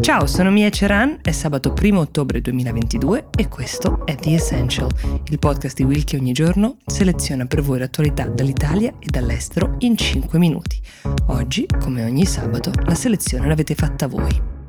Ciao, sono Mia Ceran, è sabato 1 ottobre 2022 e questo è The Essential, il podcast di Will che ogni giorno seleziona per voi l'attualità dall'Italia e dall'estero in 5 minuti. Oggi, come ogni sabato, la selezione l'avete fatta voi.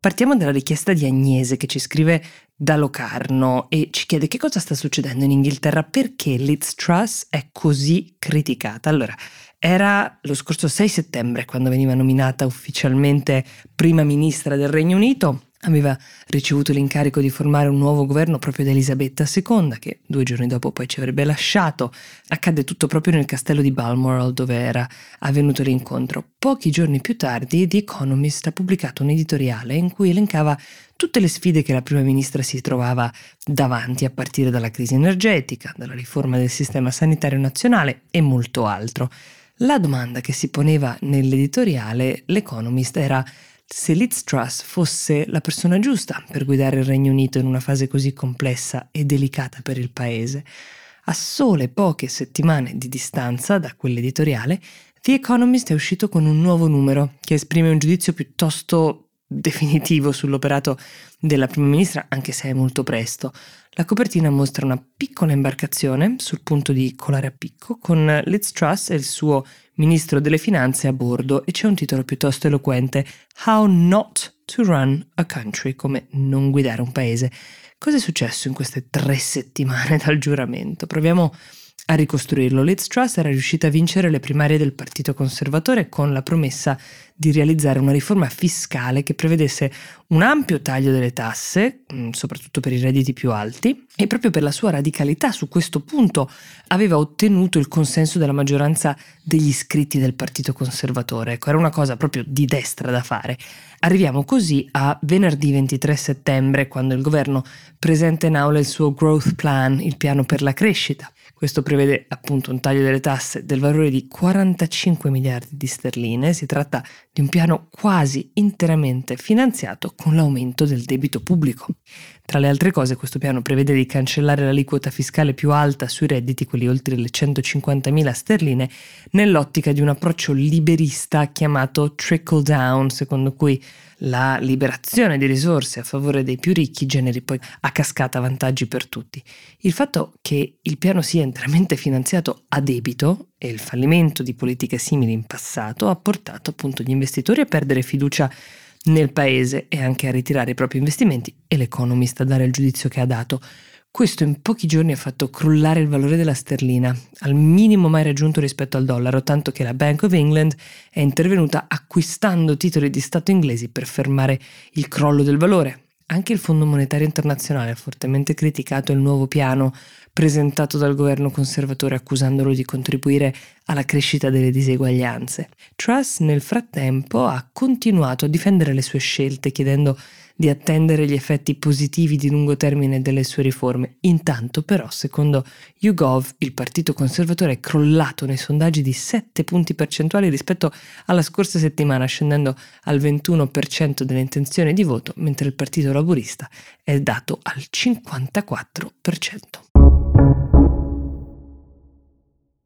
Partiamo dalla richiesta di Agnese che ci scrive da Locarno e ci chiede che cosa sta succedendo in Inghilterra, perché Liz Truss è così criticata. Allora, era lo scorso 6 settembre quando veniva nominata ufficialmente prima ministra del Regno Unito aveva ricevuto l'incarico di formare un nuovo governo proprio da Elisabetta II, che due giorni dopo poi ci avrebbe lasciato. Accadde tutto proprio nel castello di Balmoral, dove era avvenuto l'incontro. Pochi giorni più tardi, The Economist ha pubblicato un editoriale in cui elencava tutte le sfide che la prima ministra si trovava davanti, a partire dalla crisi energetica, dalla riforma del sistema sanitario nazionale e molto altro. La domanda che si poneva nell'editoriale, l'Economist, era se Liz Truss fosse la persona giusta per guidare il Regno Unito in una fase così complessa e delicata per il paese. A sole poche settimane di distanza da quell'editoriale, The Economist è uscito con un nuovo numero che esprime un giudizio piuttosto definitivo sull'operato della prima ministra, anche se è molto presto. La copertina mostra una piccola imbarcazione sul punto di colare a picco con Liz Truss e il suo ministro delle finanze a bordo e c'è un titolo piuttosto eloquente How not to run a country, come non guidare un paese. Cosa è successo in queste tre settimane dal giuramento? Proviamo a ricostruirlo. Liz Truss era riuscita a vincere le primarie del Partito Conservatore con la promessa di realizzare una riforma fiscale che prevedesse un ampio taglio delle tasse, mm, soprattutto per i redditi più alti, e proprio per la sua radicalità su questo punto aveva ottenuto il consenso della maggioranza degli iscritti del Partito Conservatore. Ecco, era una cosa proprio di destra da fare. Arriviamo così a venerdì 23 settembre, quando il governo presenta in aula il suo Growth Plan, il piano per la crescita. Questo prevede appunto un taglio delle tasse del valore di 45 miliardi di sterline. Si tratta di un piano quasi interamente finanziato con l'aumento del debito pubblico. Tra le altre cose, questo piano prevede di cancellare l'aliquota fiscale più alta sui redditi, quelli oltre le 150.000 sterline, nell'ottica di un approccio liberista chiamato trickle down, secondo cui la liberazione di risorse a favore dei più ricchi generi poi a cascata vantaggi per tutti. Il fatto che il piano sia interamente finanziato a debito e il fallimento di politiche simili in passato ha portato appunto gli investitori a perdere fiducia nel paese e anche a ritirare i propri investimenti e l'Economist a dare il giudizio che ha dato. Questo in pochi giorni ha fatto crollare il valore della sterlina, al minimo mai raggiunto rispetto al dollaro, tanto che la Bank of England è intervenuta acquistando titoli di Stato inglesi per fermare il crollo del valore. Anche il Fondo Monetario Internazionale ha fortemente criticato il nuovo piano presentato dal governo conservatore accusandolo di contribuire alla crescita delle diseguaglianze. Truss nel frattempo ha continuato a difendere le sue scelte chiedendo di attendere gli effetti positivi di lungo termine delle sue riforme. Intanto però, secondo YouGov, il Partito Conservatore è crollato nei sondaggi di 7 punti percentuali rispetto alla scorsa settimana, scendendo al 21% delle intenzioni di voto, mentre il Partito Laburista è dato al 54%.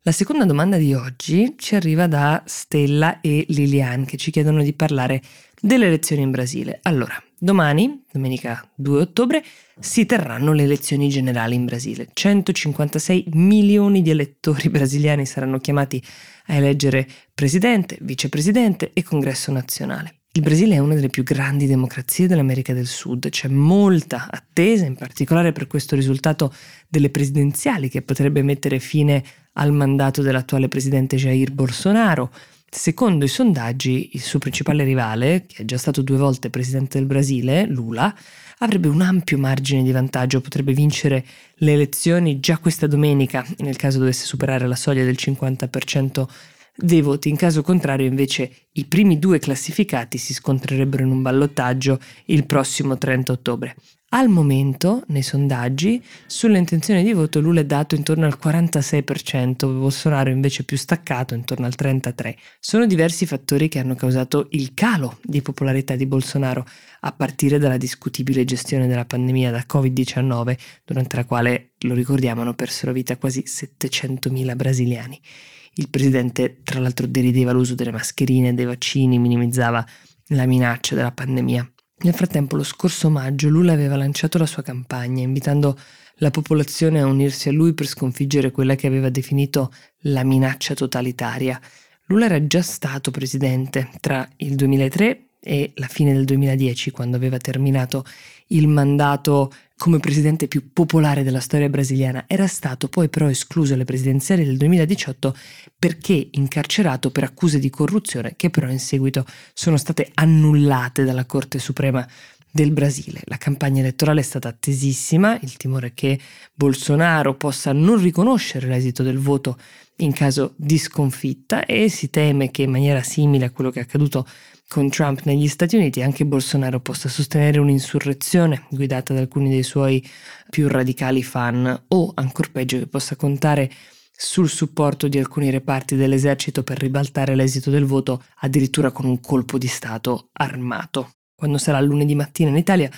La seconda domanda di oggi ci arriva da Stella e Liliane che ci chiedono di parlare delle elezioni in Brasile. Allora, domani, domenica 2 ottobre, si terranno le elezioni generali in Brasile. 156 milioni di elettori brasiliani saranno chiamati a eleggere presidente, vicepresidente e congresso nazionale. Il Brasile è una delle più grandi democrazie dell'America del Sud, c'è molta attesa, in particolare per questo risultato delle presidenziali che potrebbe mettere fine al mandato dell'attuale presidente Jair Bolsonaro. Secondo i sondaggi, il suo principale rivale, che è già stato due volte presidente del Brasile, Lula, avrebbe un ampio margine di vantaggio, potrebbe vincere le elezioni già questa domenica, nel caso dovesse superare la soglia del 50% dei voti. In caso contrario, invece, i primi due classificati si scontrerebbero in un ballottaggio il prossimo 30 ottobre. Al momento, nei sondaggi, sulle intenzioni di voto Lula è dato intorno al 46%, Bolsonaro invece più staccato, intorno al 33%. Sono diversi fattori che hanno causato il calo di popolarità di Bolsonaro, a partire dalla discutibile gestione della pandemia da Covid-19, durante la quale lo ricordiamo, hanno perso la vita quasi 700.000 brasiliani. Il presidente, tra l'altro, derideva l'uso delle mascherine dei vaccini, minimizzava la minaccia della pandemia. Nel frattempo, lo scorso maggio, Lula aveva lanciato la sua campagna, invitando la popolazione a unirsi a lui per sconfiggere quella che aveva definito la minaccia totalitaria. Lula era già stato presidente tra il 2003 e la fine del 2010, quando aveva terminato il mandato come presidente più popolare della storia brasiliana. Era stato poi però escluso alle presidenziali del 2018 perché incarcerato per accuse di corruzione che però in seguito sono state annullate dalla Corte Suprema del Brasile. La campagna elettorale è stata attesissima, il timore che Bolsonaro possa non riconoscere l'esito del voto in caso di sconfitta e si teme che in maniera simile a quello che è accaduto con Trump negli Stati Uniti anche Bolsonaro possa sostenere un'insurrezione guidata da alcuni dei suoi più radicali fan o, ancora peggio, che possa contare sul supporto di alcuni reparti dell'esercito per ribaltare l'esito del voto addirittura con un colpo di Stato armato. Quando sarà lunedì mattina in Italia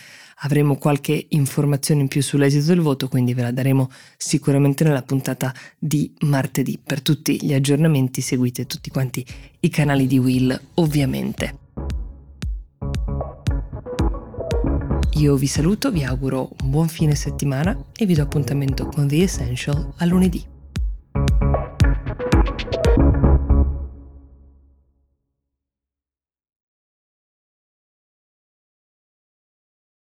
avremo qualche informazione in più sull'esito del voto, quindi ve la daremo sicuramente nella puntata di martedì. Per tutti gli aggiornamenti seguite tutti quanti i canali di Will, ovviamente. Io vi saluto, vi auguro un buon fine settimana e vi do appuntamento con The Essential a lunedì.